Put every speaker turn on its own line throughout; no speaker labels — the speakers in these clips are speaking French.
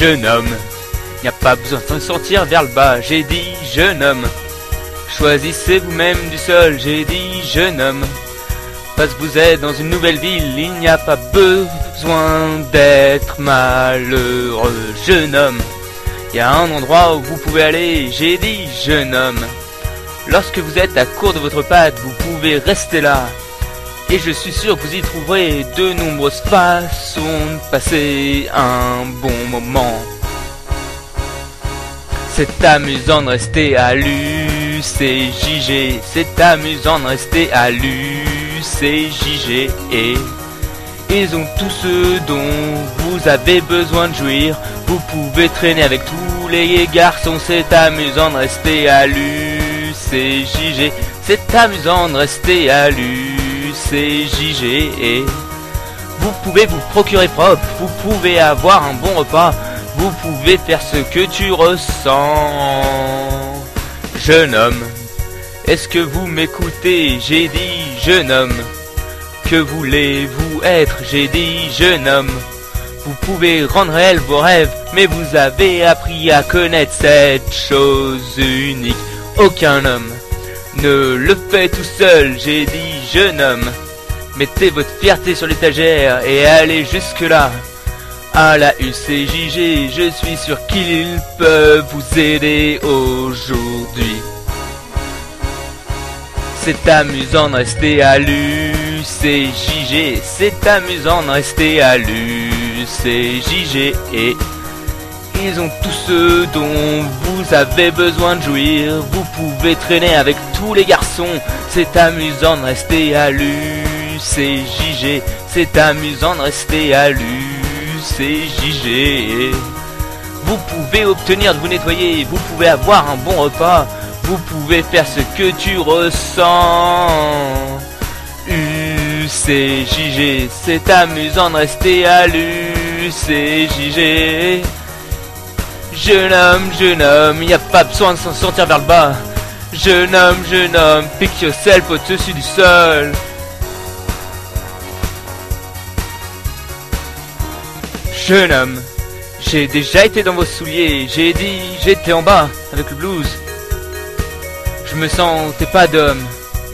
jeune homme. Y a pas besoin de sortir vers le bas, j'ai dit jeune homme. Choisissez vous-même du sol, j'ai dit jeune homme. Parce que vous êtes dans une nouvelle ville, il n'y a pas besoin d'être malheureux, jeune homme. Il y a un endroit où vous pouvez aller, j'ai dit jeune homme. Lorsque vous êtes à court de votre pâte, vous pouvez rester là. Et je suis sûr que vous y trouverez de nombreuses façons de passer un bon moment. C'est amusant de rester à l'UCJG. C'est amusant de rester à l'UCJG. Et ils ont tout ce dont vous avez besoin de jouir. Vous pouvez traîner avec tous les garçons. C'est amusant de rester à l'UCJG. C'est amusant de rester à l'UCJG. Et vous pouvez vous procurer propre. Vous pouvez avoir un bon repas. Vous pouvez faire ce que tu ressens. Jeune homme, est-ce que vous m'écoutez? J'ai dit jeune homme. Que voulez-vous être? J'ai dit jeune homme. Vous pouvez rendre réel vos rêves, mais vous avez appris à connaître cette chose unique. Aucun homme ne le fait tout seul, j'ai dit jeune homme. Mettez votre fierté sur l'étagère et allez jusque-là. À la UCJG, je suis sûr qu'ils peuvent vous aider aujourd'hui. C'est amusant de rester à l'UCJG, c'est amusant de rester à l'UCJG et ils ont tout ce dont vous avez besoin de jouir. Vous pouvez traîner avec tous les garçons, c'est amusant de rester à l'UCJG, c'est amusant de rester à l'UCJG. Vous pouvez obtenir de vous nettoyer, vous pouvez avoir un bon repas, vous pouvez faire ce que tu ressens. UCJG, c'est amusant de rester à l'UCJG. Jeune homme, jeune homme, y a pas besoin de s'en sortir vers le bas. Jeune homme, jeune homme, pick yourself au-dessus du sol. Jeune homme, j'ai déjà été dans vos souliers, j'ai dit j'étais en bas avec le blues. Je me sentais pas d'homme,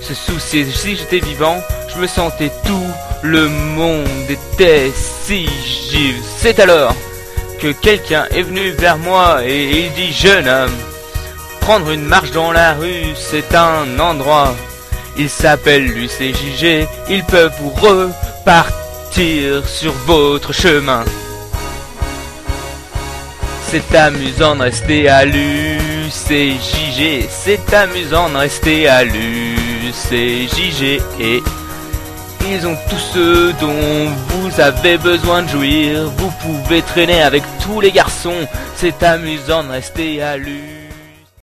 ce souci, si j'étais vivant, je me sentais tout le monde était si givre. C'est alors que quelqu'un est venu vers moi et il dit jeune homme, prendre une marche dans la rue, c'est un endroit. Il s'appelle l'UCJG, ils peuvent vous repartir sur votre chemin. C'est amusant de rester à l'UCJG, c'est amusant de rester à l'UCJG et ils ont tout ce dont vous avez besoin de jouir. Vous pouvez traîner avec tous les garçons, c'est amusant de rester à l'UCJG.